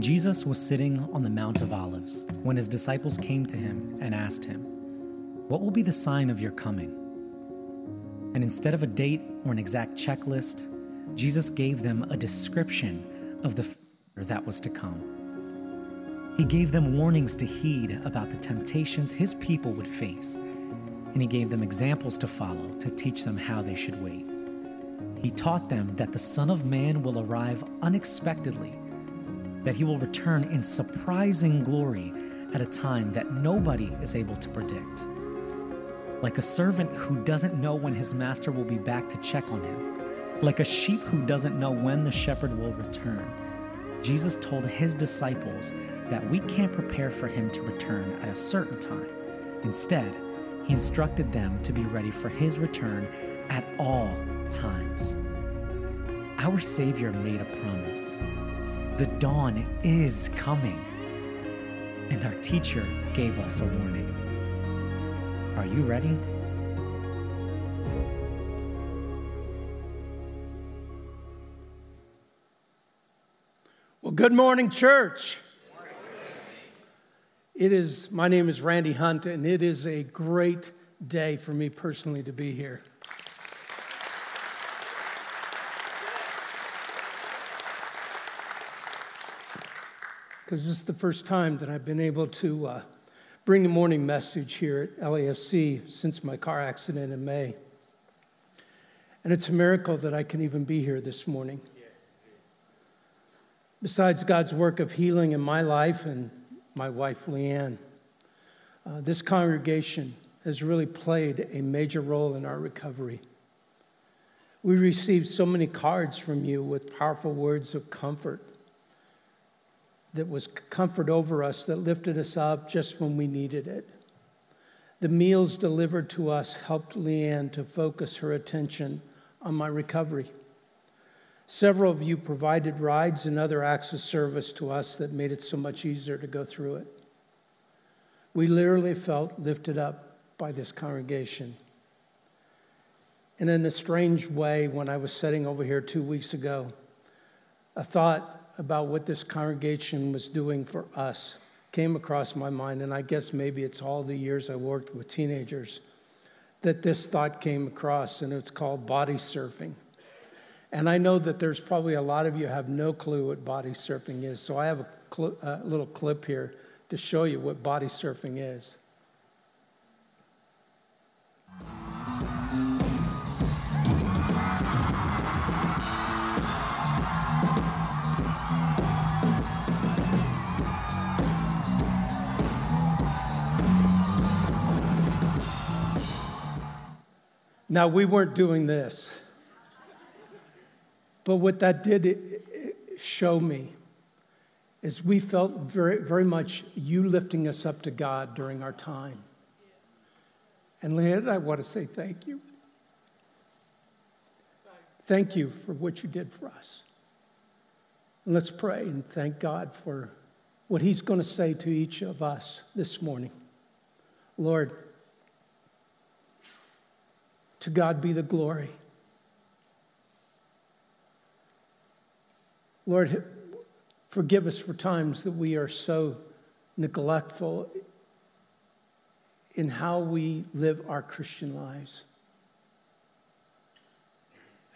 Jesus was sitting on the Mount of Olives when his disciples came to him and asked him, What will be the sign of your coming? And instead of a date or an exact checklist, Jesus gave them a description of the that was to come. He gave them warnings to heed about the temptations his people would face, and he gave them examples to follow to teach them how they should wait. He taught them that the Son of Man will arrive unexpectedly that he will return in surprising glory at a time that nobody is able to predict. Like a servant who doesn't know when his master will be back to check on him, like a sheep who doesn't know when the shepherd will return, Jesus told his disciples that we can't prepare for him to return at a certain time. Instead, he instructed them to be ready for his return at all times. Our Savior made a promise the dawn is coming. And our teacher gave us a warning. Are you ready? Well, good morning, church. It is, my name is Randy Hunt, and it is a great day for me personally to be here. Because this is the first time that I've been able to uh, bring a morning message here at LAFC since my car accident in May. And it's a miracle that I can even be here this morning. Besides God's work of healing in my life and my wife, Leanne, uh, this congregation has really played a major role in our recovery. We received so many cards from you with powerful words of comfort that was comfort over us, that lifted us up just when we needed it. The meals delivered to us helped Leanne to focus her attention on my recovery. Several of you provided rides and other acts of service to us that made it so much easier to go through it. We literally felt lifted up by this congregation. And in a strange way, when I was sitting over here two weeks ago, a thought about what this congregation was doing for us came across my mind, and I guess maybe it's all the years I worked with teenagers that this thought came across, and it's called body surfing. And I know that there's probably a lot of you have no clue what body surfing is, so I have a, cl- a little clip here to show you what body surfing is. Now, we weren't doing this. But what that did show me is we felt very, very much you lifting us up to God during our time. And Leanne, I want to say thank you. Thank you for what you did for us. And let's pray and thank God for what He's going to say to each of us this morning. Lord, to God be the glory. Lord, forgive us for times that we are so neglectful in how we live our Christian lives.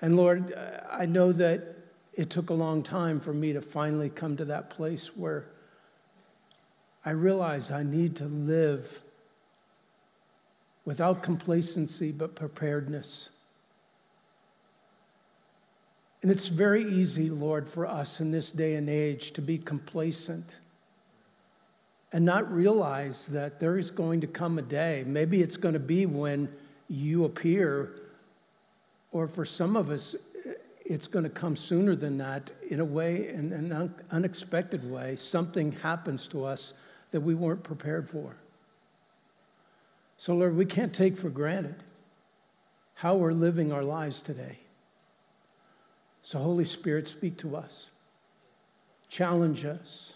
And Lord, I know that it took a long time for me to finally come to that place where I realize I need to live without complacency, but preparedness. And it's very easy, Lord, for us in this day and age to be complacent and not realize that there is going to come a day. Maybe it's going to be when you appear, or for some of us, it's going to come sooner than that in a way, in an unexpected way. Something happens to us that we weren't prepared for. So, Lord, we can't take for granted how we're living our lives today. So, Holy Spirit, speak to us, challenge us.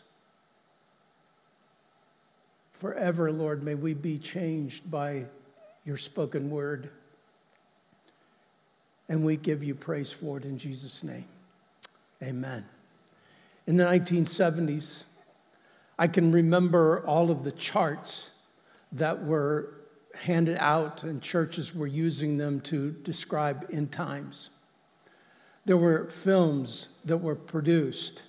Forever, Lord, may we be changed by your spoken word. And we give you praise for it in Jesus' name. Amen. in the 1970s. I can remember all of the charts that were handed out, and churches were using them to describe end times. There were films that were produced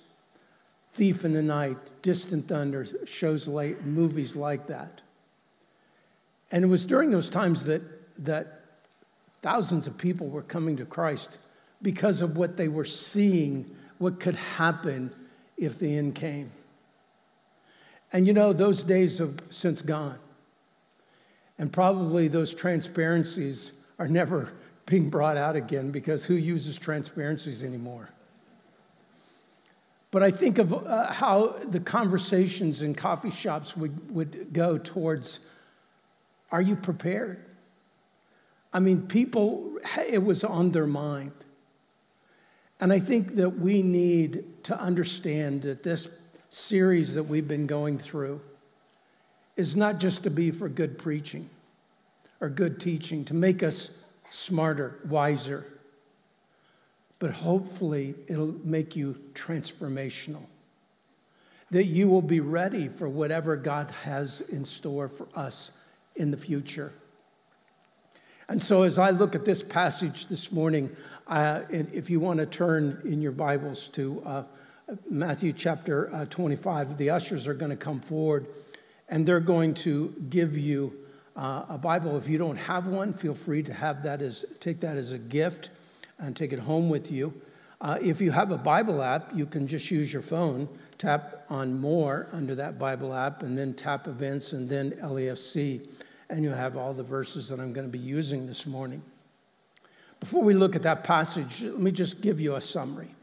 Thief in the Night, Distant Thunder, shows like movies like that. And it was during those times that, that thousands of people were coming to Christ because of what they were seeing, what could happen if the end came. And you know, those days have since gone. And probably those transparencies are never being brought out again because who uses transparencies anymore? But I think of uh, how the conversations in coffee shops would, would go towards are you prepared? I mean, people, it was on their mind. And I think that we need to understand that this series that we've been going through is not just to be for good preaching or good teaching, to make us smarter, wiser, but hopefully it'll make you transformational. That you will be ready for whatever God has in store for us in the future. And so, as I look at this passage this morning, uh, if you want to turn in your Bibles to uh, Matthew chapter uh, 25, the ushers are going to come forward and they're going to give you uh, a Bible. If you don't have one, feel free to have that as, take that as a gift and take it home with you. Uh, if you have a Bible app, you can just use your phone, tap on More under that Bible app, and then tap Events and then LAFC, and you'll have all the verses that I'm going to be using this morning. Before we look at that passage, let me just give you a summary.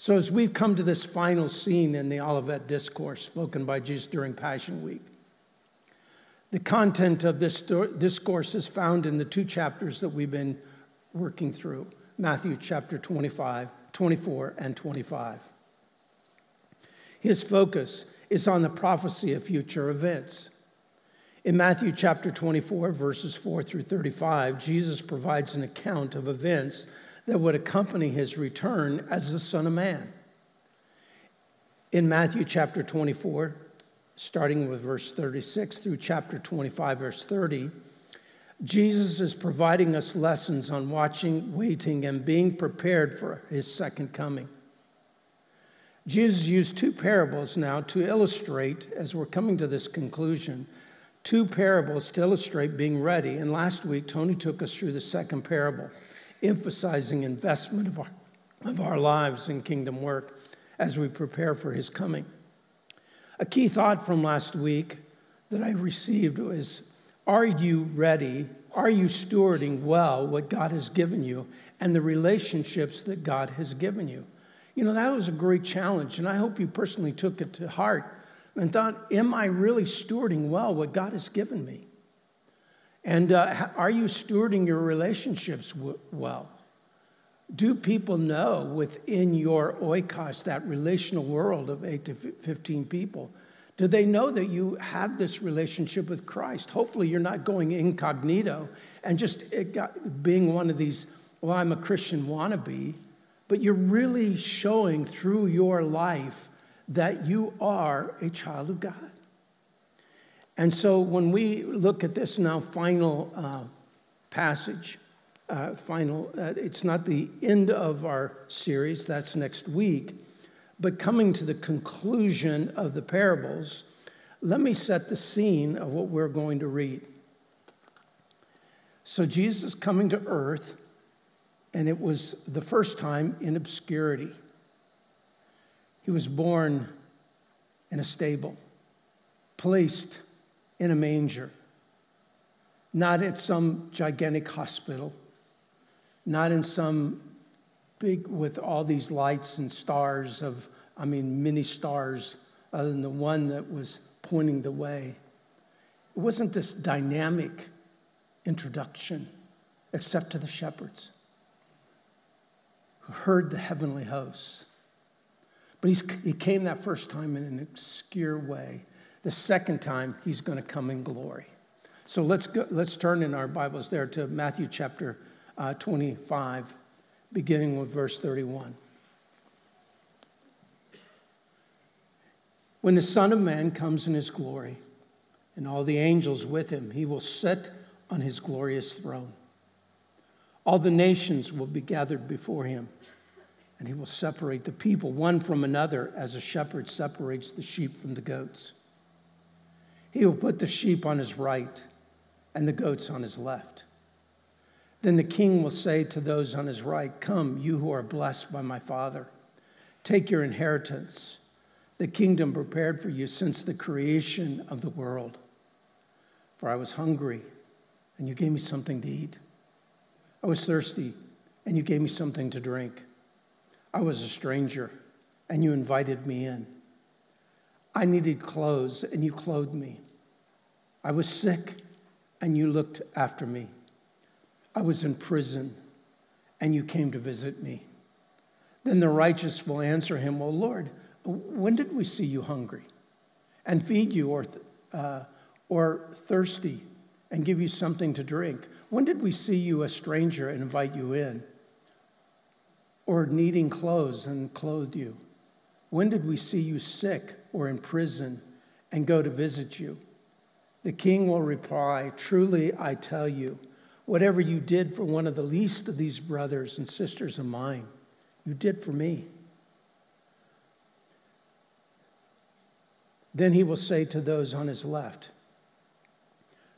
So, as we've come to this final scene in the Olivet Discourse spoken by Jesus during Passion Week, the content of this discourse is found in the two chapters that we've been working through Matthew chapter 25, 24, and 25. His focus is on the prophecy of future events. In Matthew chapter 24, verses 4 through 35, Jesus provides an account of events that would accompany his return as the Son of Man. In Matthew chapter 24, starting with verse 36 through chapter 25, verse 30, Jesus is providing us lessons on watching, waiting, and being prepared for his second coming. Jesus used two parables now to illustrate, as we're coming to this conclusion, two parables to illustrate being ready. And last week, Tony took us through the second parable, emphasizing investment of our, of our lives in kingdom work as we prepare for his coming. A key thought from last week that I received was are you ready? Are you stewarding well what God has given you and the relationships that God has given you? You know, that was a great challenge, and I hope you personally took it to heart and thought, Am I really stewarding well what God has given me? And uh, are you stewarding your relationships w- well? Do people know within your oikos, that relational world of 8 to 15 people, do they know that you have this relationship with Christ? Hopefully, you're not going incognito and just being one of these, well, I'm a Christian wannabe, but you're really showing through your life that you are a child of God. And so, when we look at this now final uh, passage, uh, final, uh, it's not the end of our series, that's next week. But coming to the conclusion of the parables, let me set the scene of what we're going to read. So, Jesus coming to earth, and it was the first time in obscurity. He was born in a stable, placed in a manger, not at some gigantic hospital, not in some big with all these lights and stars of, I mean, many stars, other than the one that was pointing the way. It wasn't this dynamic introduction, except to the shepherds who heard the heavenly hosts. But he came that first time in an obscure way. The second time, he's going to come in glory. So let's, go, let's turn in our Bibles there to Matthew chapter uh, 25 beginning with verse 31. When the Son of Man comes in his glory, and all the angels with him, he will sit on his glorious throne. All the nations will be gathered before him, and he will separate the people one from another as a shepherd separates the sheep from the goats. He will put the sheep on his right and the goats on his left. Then the king will say to those on his right, Come, you who are blessed by my Father, take your inheritance, the kingdom prepared for you since the creation of the world. For I was hungry, and you gave me something to eat. I was thirsty, and you gave me something to drink. I was a stranger, and you invited me in. I needed clothes, and you clothed me. I was sick and you looked after me. I was in prison, and you came to visit me. Then the righteous will answer him, Well, Lord, when did we see you hungry and feed you, or, uh, or thirsty and give you something to drink? When did we see you a stranger and invite you in? Or needing clothes and clothe you? When did we see you sick or in prison and go to visit you? The king will reply, Truly, I tell you, whatever you did for one of the least of these brothers and sisters of mine, you did for me. Then he will say to those on his left,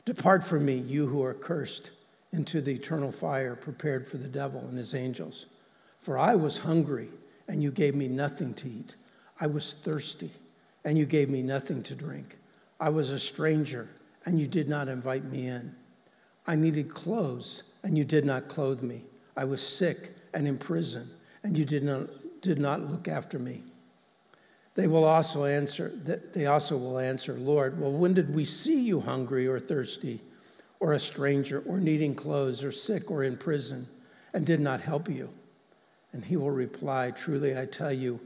Depart from me, you who are cursed, into the eternal fire prepared for the devil and his angels. For I was hungry, and you gave me nothing to eat. I was thirsty, and you gave me nothing to drink. I was a stranger, and you did not invite me in. I needed clothes, and you did not clothe me. I was sick and in prison, and you did not, did not look after me. They will also answer, they also will answer, Lord, well, when did we see you hungry or thirsty, or a stranger, or needing clothes, or sick, or in prison, and did not help you? And he will reply, Truly I tell you,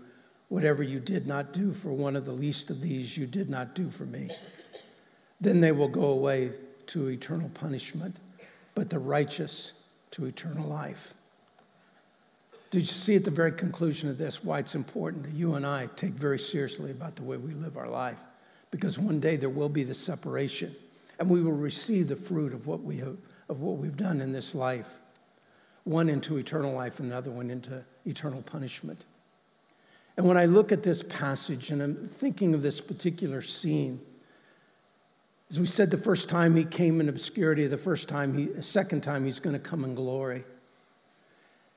Whatever you did not do for one of the least of these, you did not do for me. Then they will go away to eternal punishment, but the righteous to eternal life. Did you see at the very conclusion of this why it's important that you and I take very seriously about the way we live our life? Because one day there will be the separation, and we will receive the fruit of what, we have, of what we've done in this life one into eternal life, another one into eternal punishment. And when I look at this passage and I'm thinking of this particular scene, as we said the first time he came in obscurity, the first time he, the second time he's going to come in glory.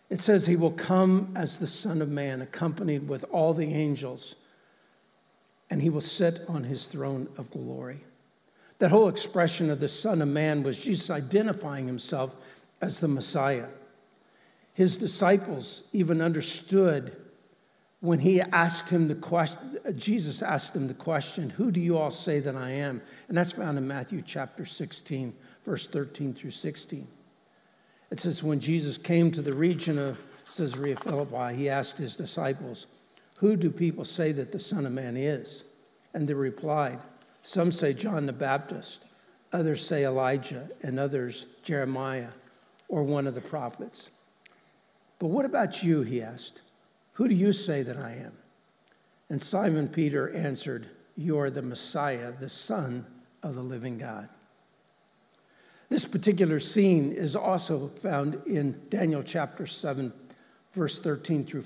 It says he will come as the Son of Man, accompanied with all the angels, and he will sit on his throne of glory. That whole expression of the Son of Man was Jesus identifying himself as the Messiah. His disciples even understood when he asked him the question, Jesus asked him the question, Who do you all say that I am? And that's found in Matthew chapter 16, verse 13 through 16. It says, When Jesus came to the region of Caesarea Philippi, he asked his disciples, Who do people say that the Son of Man is? And they replied, Some say John the Baptist, others say Elijah, and others Jeremiah or one of the prophets. But what about you? He asked. Who do you say that I am? And Simon Peter answered, You are the Messiah, the Son of the living God. This particular scene is also found in Daniel chapter 7, verse 13 through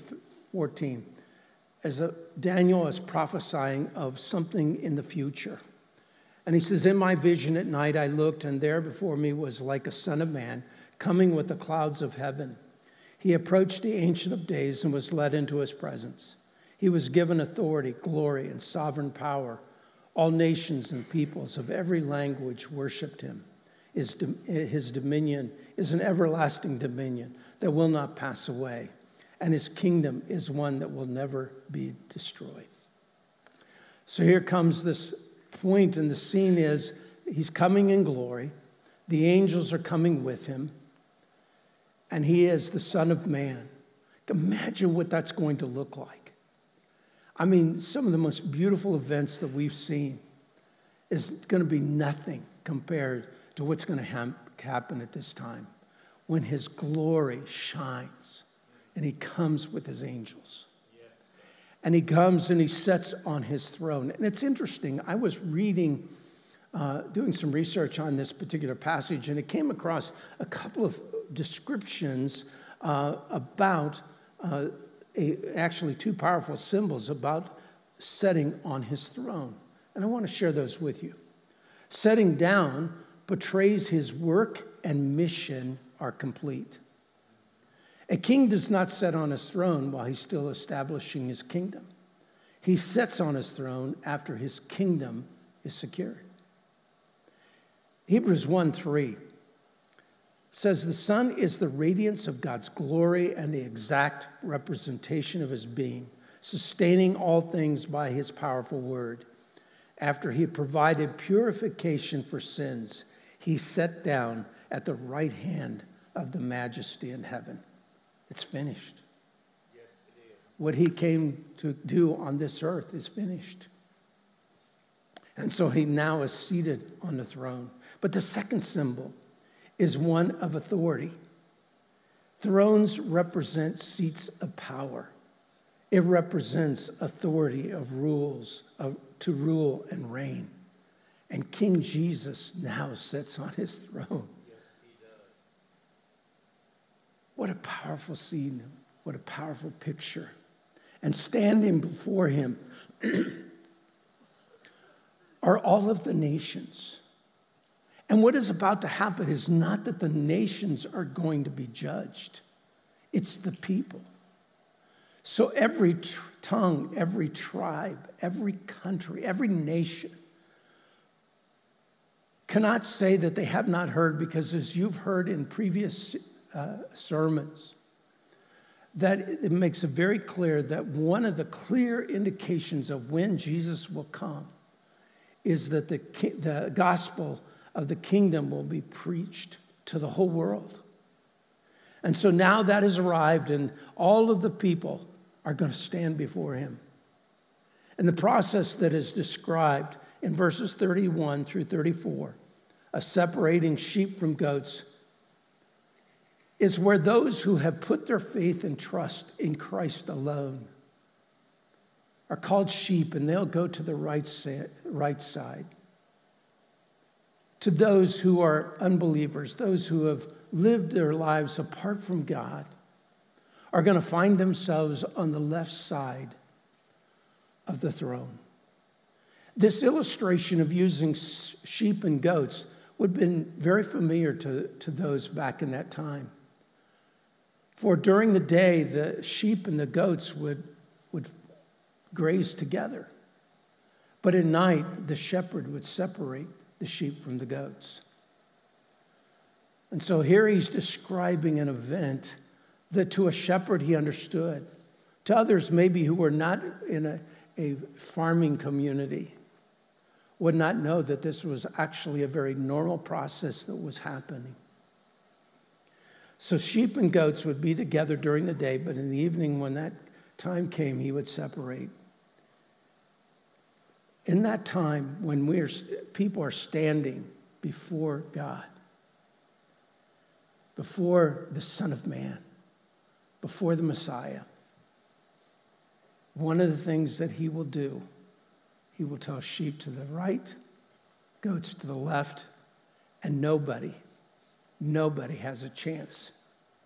14, as a, Daniel is prophesying of something in the future. And he says, In my vision at night I looked, and there before me was like a son of man coming with the clouds of heaven. He approached the Ancient of Days and was led into his presence. He was given authority, glory, and sovereign power. All nations and peoples of every language worshiped him. His, his dominion is an everlasting dominion that will not pass away, and his kingdom is one that will never be destroyed. So here comes this point, and the scene is he's coming in glory. The angels are coming with him and he is the Son of Man. Imagine what that's going to look like. I mean, some of the most beautiful events that we've seen is going to be nothing compared to what's going to ha- happen at this time when his glory shines and he comes with his angels. and he comes and he sits on his throne. And it's interesting. I was reading, uh, doing some research on this particular passage, and it came across a couple of descriptions uh, about uh, a, actually two powerful symbols about setting on his throne. And I want to share those with you. Setting down portrays his work and mission are complete. A king does not sit on his throne while he's still establishing his kingdom. He sits on his throne after his kingdom is secured. Hebrews 1 3 says, The Son is the radiance of God's glory and the exact representation of his being, sustaining all things by his powerful word. After he provided purification for sins, he sat down at the right hand of the majesty in heaven. It's finished. Yes, it is. What he came to do on this earth is finished. And so he now is seated on the throne. But the second symbol is one of authority. Thrones represent seats of power. It represents authority of rules of, to rule and reign. And King Jesus now sits on his throne. What a powerful scene. What a powerful picture. And standing before him are all of the nations. And what is about to happen is not that the nations are going to be judged, it's the people. So every tongue, every tribe, every country, every nation cannot say that they have not heard because, as you've heard in previous uh, sermons, that it makes it very clear that one of the clear indications of when Jesus will come is that the, the gospel of the kingdom will be preached to the whole world. And so now that has arrived, and all of the people are going to stand before him. And the process that is described in verses 31 through 34, a separating sheep from goats, is where those who have put their faith and trust in Christ alone are called sheep and they'll go to the right, right side. To those who are unbelievers, those who have lived their lives apart from God, are going to find themselves on the left side of the throne. This illustration of using sheep and goats would have been very familiar to, to those back in that time. For during the day, the sheep and the goats would, would graze together. But at night, the shepherd would separate the sheep from the goats. And so here he's describing an event that to a shepherd he understood. To others, maybe who were not in a, a farming community, would not know that this was actually a very normal process that was happening. So sheep and goats would be together during the day, but in the evening, when that time came, he would separate. In that time, when we're, people are standing before God, before the Son of Man, before the Messiah, one of the things that he will do, he will tell sheep to the right, goats to the left, and nobody nobody has a chance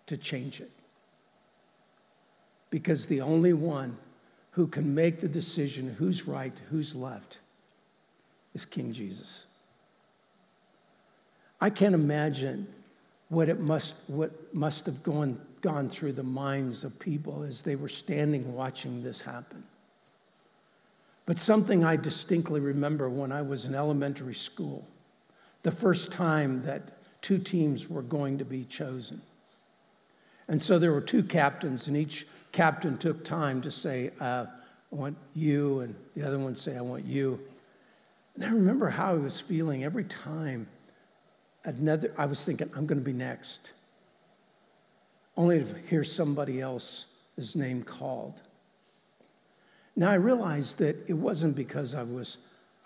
to change it. Because the only one who can make the decision who's right, who's left, is King Jesus. I can't imagine what it must, what must have gone, gone through the minds of people as they were standing watching this happen. But something I distinctly remember when I was in elementary school, the first time that two teams were going to be chosen. And so there were two captains, and each captain took time to say, uh, I want you, and the other one say, I want you. And I remember how I was feeling every time another, I was thinking, I'm going to be next. Only to hear somebody else's name called. Now I realized that it wasn't because I was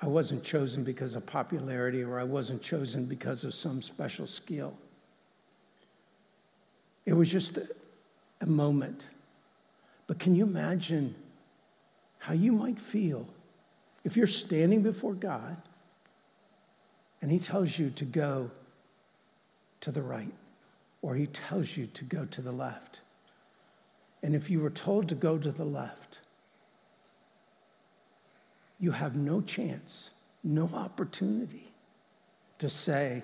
I wasn't chosen because of popularity or I wasn't chosen because of some special skill. It was just a, a moment. But can you imagine how you might feel if you're standing before God and He tells you to go to the right or He tells you to go to the left. And if you were told to go to the left, you have no chance, no opportunity to say,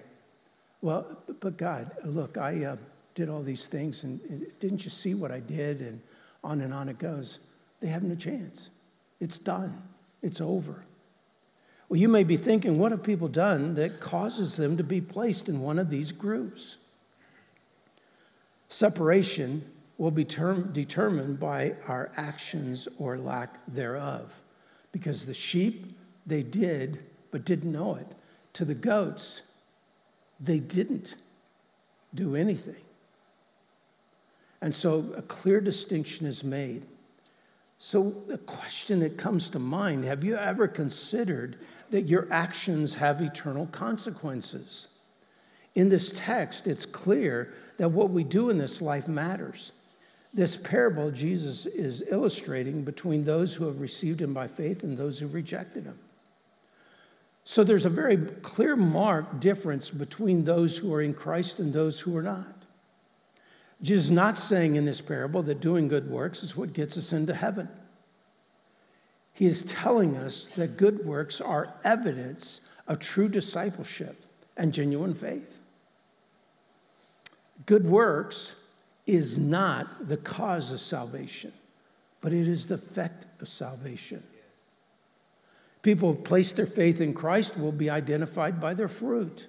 Well, but God, look, I uh, did all these things, and didn't you see what I did? And on and on it goes. They have no chance. It's done, it's over. Well, you may be thinking, what have people done that causes them to be placed in one of these groups? Separation will be term, determined by our actions or lack thereof. Because the sheep, they did, but didn't know it. To the goats, they didn't do anything. And so a clear distinction is made. So, the question that comes to mind have you ever considered that your actions have eternal consequences? In this text, it's clear that what we do in this life matters. This parable Jesus is illustrating between those who have received him by faith and those who rejected him. So there's a very clear marked difference between those who are in Christ and those who are not. Jesus is not saying in this parable that doing good works is what gets us into heaven. He is telling us that good works are evidence of true discipleship and genuine faith. Good works is not the cause of salvation, but it is the effect of salvation. People who place their faith in Christ will be identified by their fruit.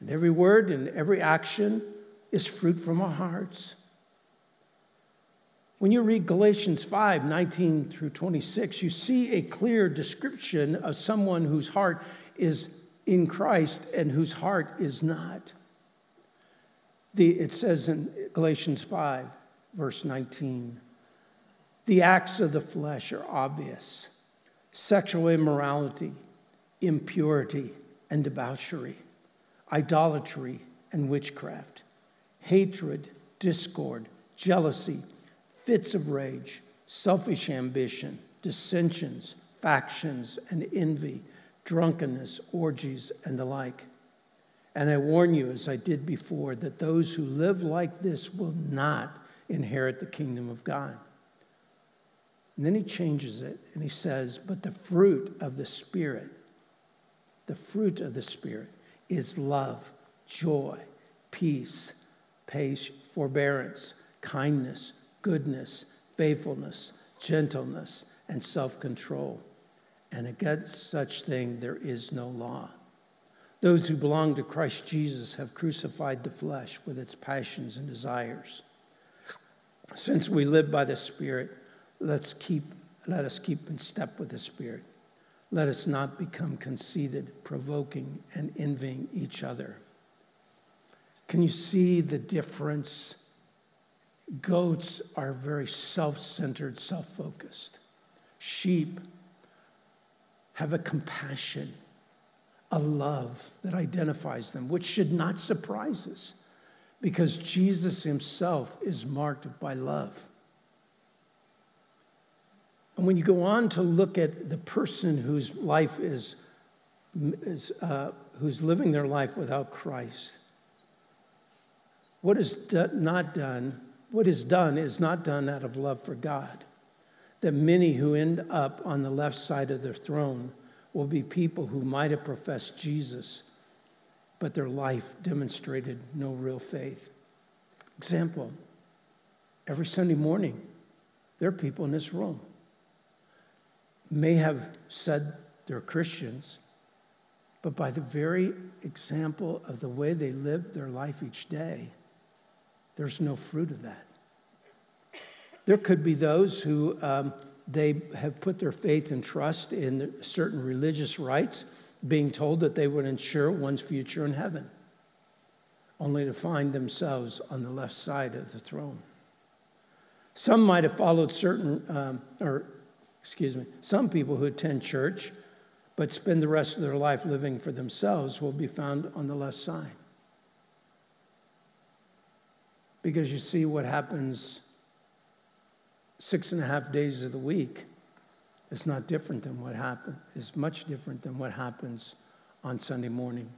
And every word and every action is fruit from our hearts. When you read Galatians 5 19 through 26, you see a clear description of someone whose heart is in Christ and whose heart is not. The, it says in Galatians 5, verse 19, the acts of the flesh are obvious sexual immorality, impurity, and debauchery, idolatry, and witchcraft hatred, discord, jealousy, fits of rage, selfish ambition, dissensions, factions, and envy, drunkenness, orgies, and the like. And I warn you, as I did before, that those who live like this will not inherit the kingdom of God. And then he changes it and he says, But the fruit of the Spirit, the fruit of the Spirit is love, joy, peace, patience, forbearance, kindness, goodness, faithfulness, gentleness, and self control. And against such thing there is no law. Those who belong to Christ Jesus have crucified the flesh with its passions and desires. Since we live by the Spirit, let's keep, let us keep in step with the Spirit. Let us not become conceited, provoking, and envying each other. Can you see the difference? Goats are very self centered, self focused. Sheep have a compassion, a love that identifies them, which should not surprise us because Jesus himself is marked by love. And when you go on to look at the person whose life is, is uh, who's living their life without Christ, what is do- not done, what is done is not done out of love for God. That many who end up on the left side of the throne will be people who might have professed Jesus, but their life demonstrated no real faith. Example every Sunday morning, there are people in this room may have said they're Christians, but by the very example of the way they live their life each day, there's no fruit of that. There could be those who um, they have put their faith and trust in certain religious rites, being told that they would ensure one's future in heaven, only to find themselves on the left side of the throne. Some might have followed certain, um, or excuse me, some people who attend church but spend the rest of their life living for themselves will be found on the left side. Because you see what happens six and a half days of the week is not different than what happened, is much different than what happens on Sunday morning.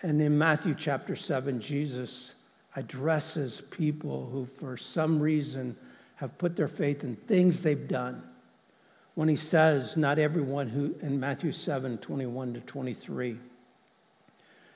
And in Matthew chapter 7, Jesus addresses people who, for some reason, have put their faith in things they've done. When he says, Not everyone who, in Matthew 7 21 to 23,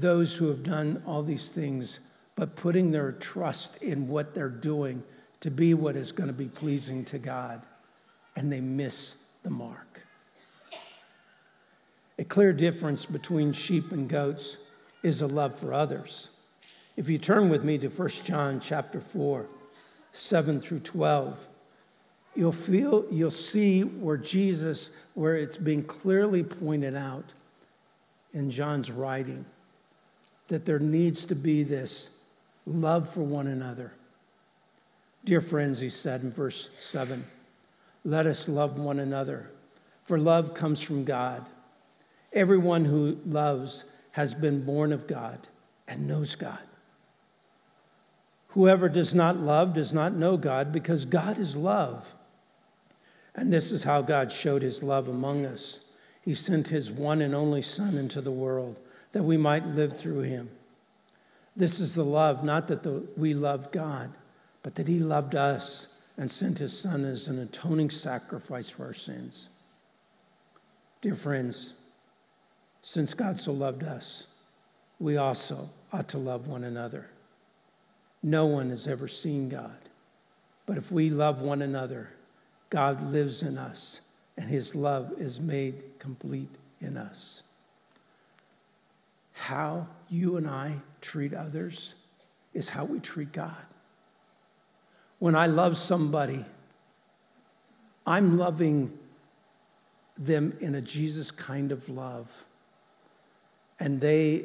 those who have done all these things, but putting their trust in what they're doing to be what is going to be pleasing to God, and they miss the mark. A clear difference between sheep and goats is a love for others. If you turn with me to 1 John chapter 4, 7 through 12, you'll feel you'll see where Jesus, where it's being clearly pointed out in John's writing that there needs to be this love for one another. Dear friends, he said in verse 7, let us love one another, for love comes from God. Everyone who loves has been born of God and knows God. Whoever does not love does not know God because God is love. And this is how God showed his love among us. He sent his one and only Son into the world that we might live through him. This is the love, not that the, we loved God, but that he loved us and sent his Son as an atoning sacrifice for our sins. Dear friends, since God so loved us, we also ought to love one another. No one has ever seen God, but if we love one another, God lives in us, and his love is made complete in us how you and I treat others is how we treat God. When I love somebody, I'm loving them in a Jesus kind of love. And they,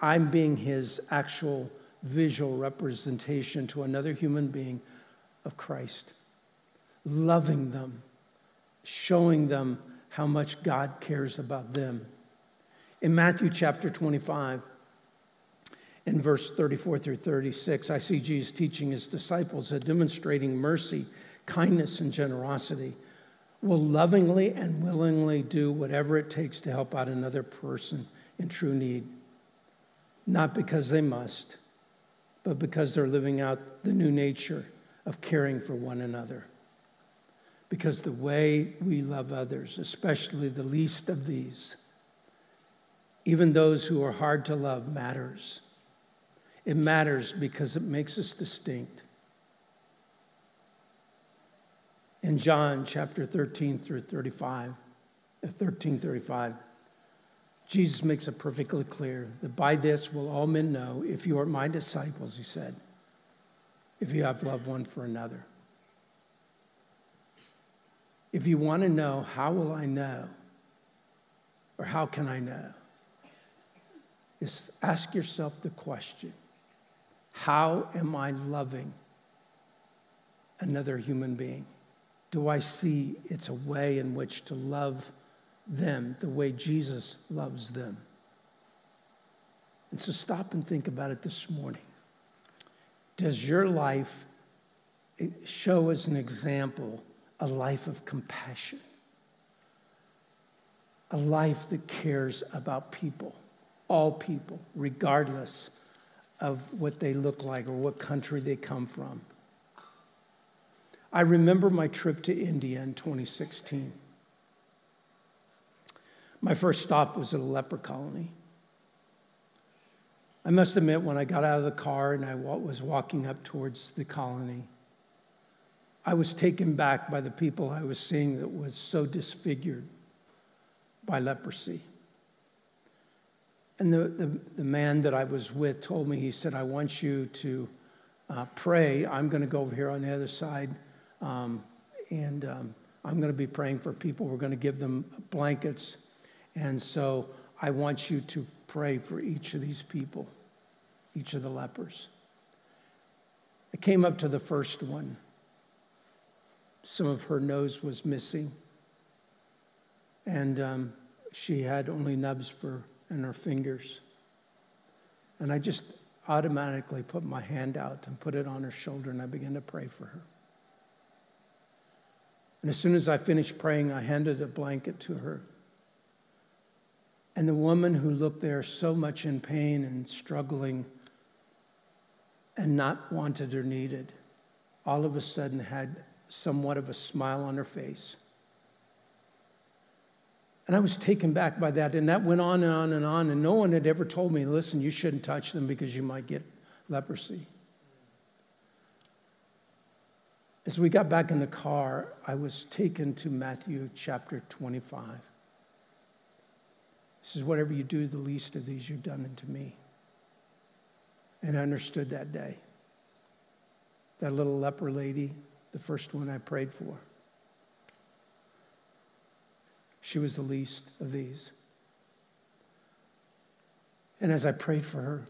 I'm being his actual visual representation to another human being of Christ, loving them, showing them how much God cares about them. In Matthew chapter 25, in verse 34 through 36, I see Jesus teaching his disciples that demonstrating mercy, kindness, and generosity will lovingly and willingly do whatever it takes to help out another person in true need. Not because they must, but because they're living out the new nature of caring for one another. Because the way we love others, especially the least of these, even those who are hard to love, matters. It matters because it makes us distinct. In John chapter 13 through 35, 1335, uh, Jesus makes it perfectly clear that by this will all men know if you are my disciples, he said, if you have love one for another. If you want to know, how will I know? Or how can I know? Is ask yourself the question How am I loving another human being? Do I see it's a way in which to love them the way Jesus loves them? And so stop and think about it this morning. Does your life eh, show as an example a life of compassion? A life that cares about people? All people, regardless of what they look like or what country they come from. I remember my trip to India in 2016. My first stop was at a leper colony. I must admit, when I got out of the car and I was walking up towards the colony, I was taken back by the people I was seeing that was so disfigured by leprosy. And the, the, the, man that I was with told me, he said, I want you to uh, pray. I'm going to go over here on the other side Um, and um, I'm going to be praying for people. We're going to give them blankets. And so I want you to pray for each of these people, each of the lepers. I came up to the first one. Some of her nose was missing. And um, she had only nubs for in her fingers. And I just automatically put my hand out and put it on her shoulder and I began to pray for her. And as soon as I finished praying, I handed a blanket to her. And the woman who looked there so much in pain and struggling and not wanted or needed, all of a sudden had somewhat of a smile on her face. And I was taken back by that. And that went on and on and on. And no one had ever told me, listen, you shouldn't touch them because you might get leprosy. As we got back in the car, I was taken to Matthew chapter 25. This is whatever you do, the least of these you've done unto me. And I understood that day. That little leper lady, the first one I prayed for. She was the least of these. And as I prayed for her,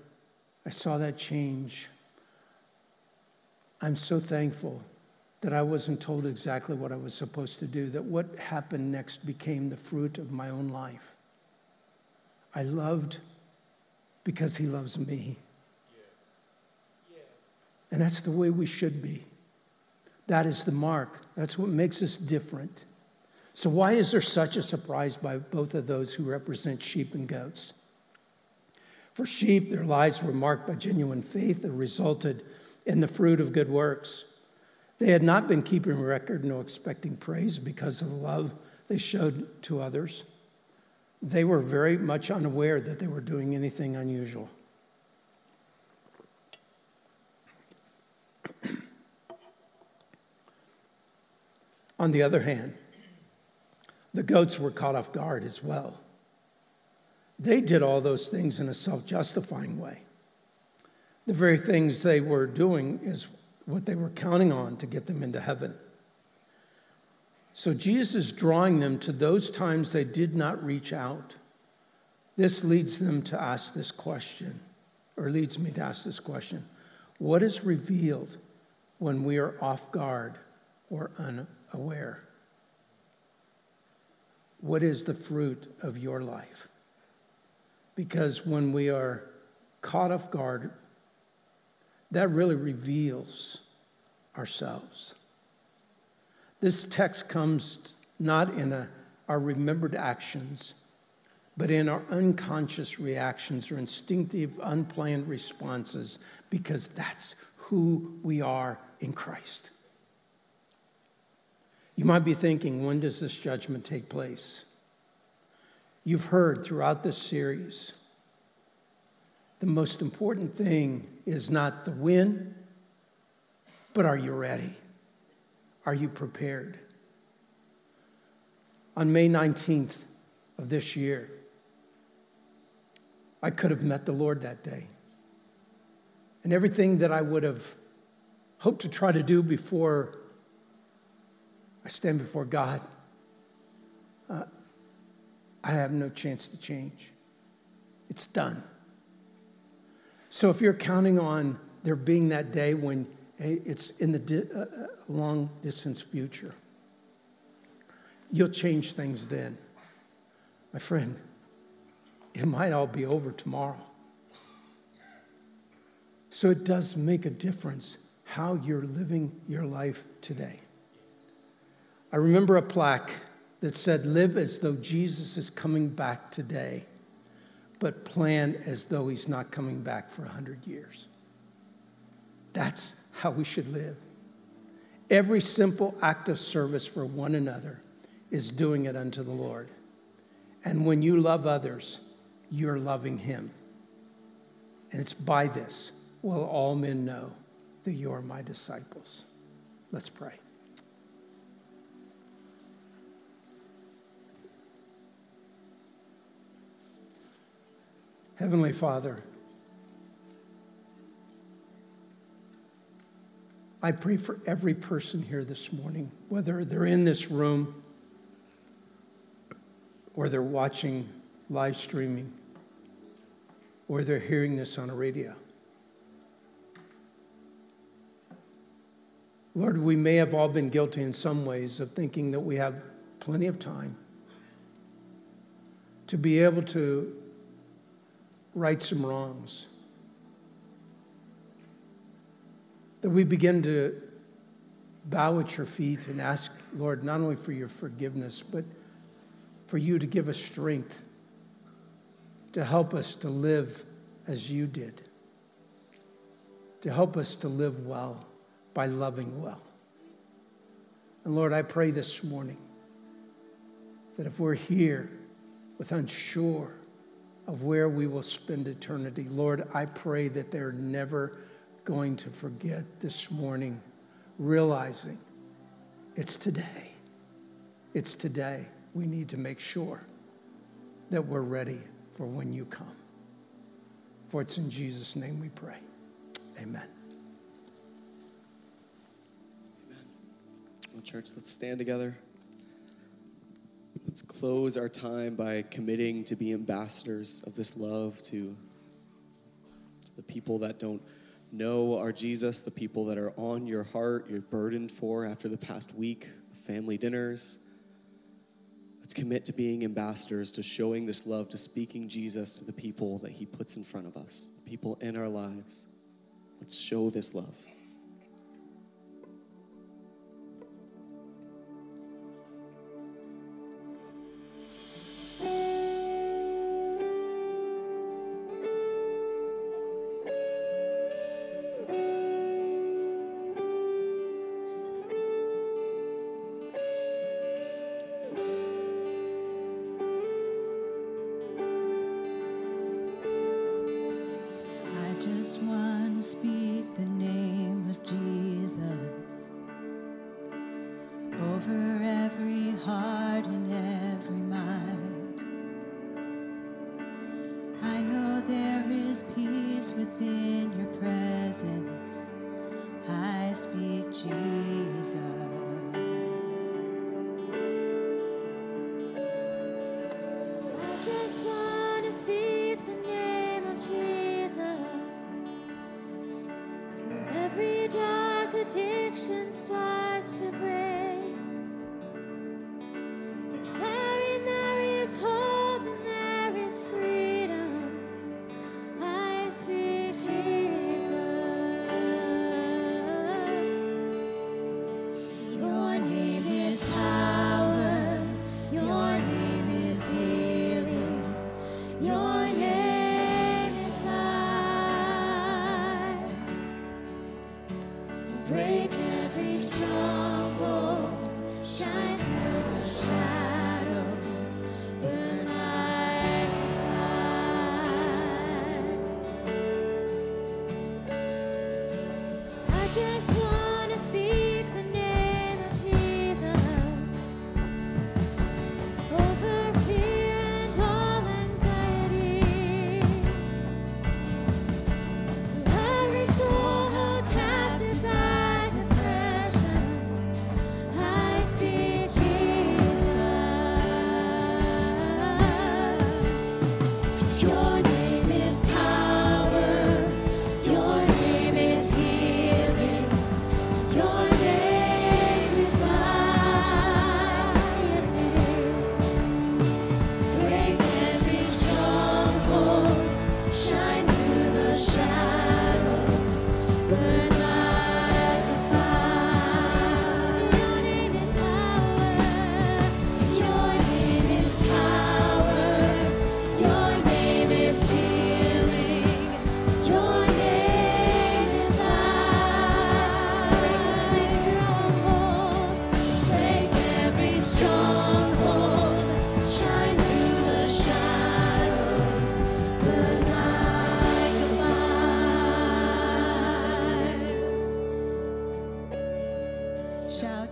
I saw that change. I'm so thankful that I wasn't told exactly what I was supposed to do, that what happened next became the fruit of my own life. I loved because he loves me. Yes. Yes. And that's the way we should be. That is the mark. That's what makes us different. So, why is there such a surprise by both of those who represent sheep and goats? For sheep, their lives were marked by genuine faith that resulted in the fruit of good works. They had not been keeping record nor expecting praise because of the love they showed to others. They were very much unaware that they were doing anything unusual. On the other hand, the goats were caught off guard as well. They did all those things in a self justifying way. The very things they were doing is what they were counting on to get them into heaven. So Jesus is drawing them to those times they did not reach out. This leads them to ask this question, or leads me to ask this question What is revealed when we are off guard or unaware? What is the fruit of your life? Because when we are caught off guard, that really reveals ourselves. This text comes not in a, our remembered actions, but in our unconscious reactions or instinctive, unplanned responses, because that's who we are in Christ. You might be thinking, when does this judgment take place? You've heard throughout this series, the most important thing is not the when, but are you ready? Are you prepared? On May 19th of this year, I could have met the Lord that day. And everything that I would have hoped to try to do before stand before God, uh, I have no chance to change. It's done. So if you're counting on there being that day when it's in the di- uh, uh, long distance future, you'll change things then. My friend, it might all be over tomorrow. So it does make a difference how you're living your life today. I remember a plaque that said, Live as though Jesus is coming back today, but plan as though he's not coming back for 100 years. That's how we should live. Every simple act of service for one another is doing it unto the Lord. And when you love others, you're loving him. And it's by this will all men know that you are my disciples. Let's pray. Heavenly Father, I pray for every person here this morning, whether they're in this room or they're watching live streaming or they're hearing this on a radio. Lord, we may have all been guilty in some ways of thinking that we have plenty of time to be able to right some wrongs. That we begin to bow at your feet and ask, Lord, not only for your forgiveness, but for you to give us strength to help us to live as you did, to help us to live well by loving well. And Lord, I pray this morning that if we're here with unsure of where we will spend eternity, Lord, I pray that they're never going to forget this morning, realizing it's today. It's today. We need to make sure that we're ready for when you come. For it's in Jesus' name we pray. Amen. Amen. Well, church, let's stand together. Let's close our time by committing to be ambassadors of this love to, to the people that don't know our Jesus, the people that are on your heart, you're burdened for after the past week of family dinners. Let's commit to being ambassadors, to showing this love, to speaking Jesus to the people that He puts in front of us, the people in our lives. Let's show this love.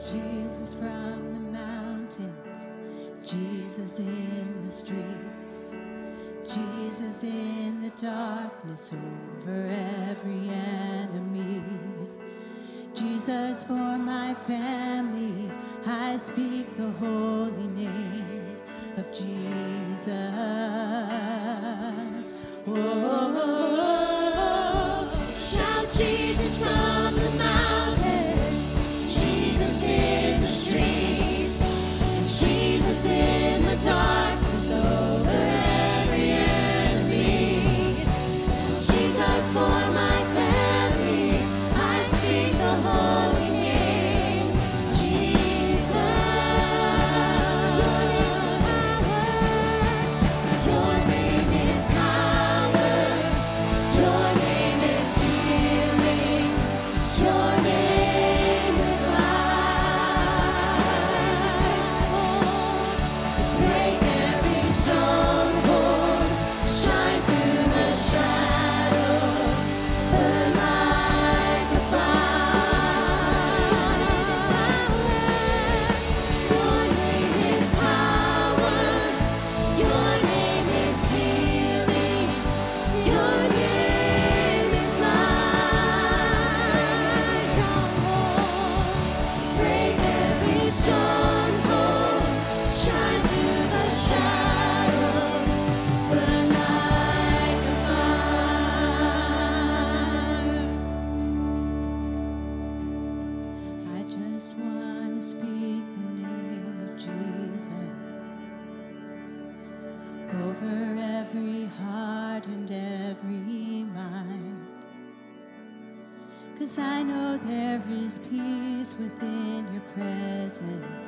Jesus from the mountains, Jesus in the streets, Jesus in the darkness over every enemy. Jesus for my family, I speak the holy name of Jesus. Oh, oh, oh, oh shout Jesus from presence.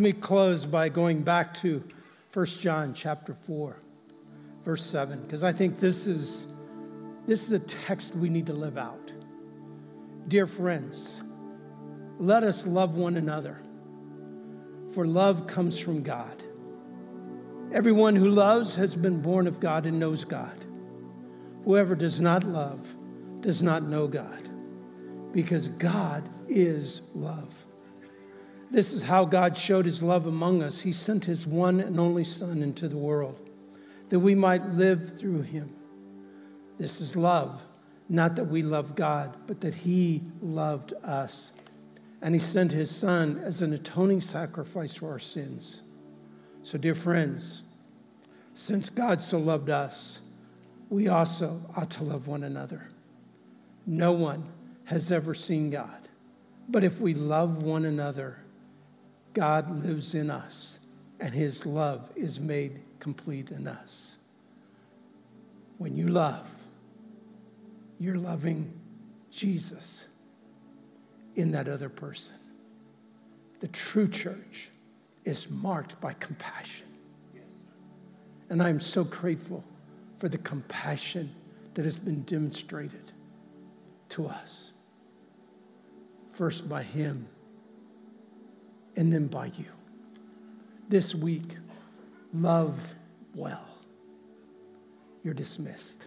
Let me close by going back to 1 John chapter 4, verse 7, because I think this is this is a text we need to live out. Dear friends, let us love one another, for love comes from God. Everyone who loves has been born of God and knows God. Whoever does not love does not know God, because God is love. This is how God showed his love among us. He sent his one and only Son into the world that we might live through him. This is love, not that we love God, but that he loved us. And he sent his Son as an atoning sacrifice for our sins. So, dear friends, since God so loved us, we also ought to love one another. No one has ever seen God. But if we love one another, God lives in us, and his love is made complete in us. When you love, you're loving Jesus in that other person. The true church is marked by compassion And I am so grateful for the compassion that has been demonstrated to us. First by Him, and then by you. This week, love well. You're dismissed.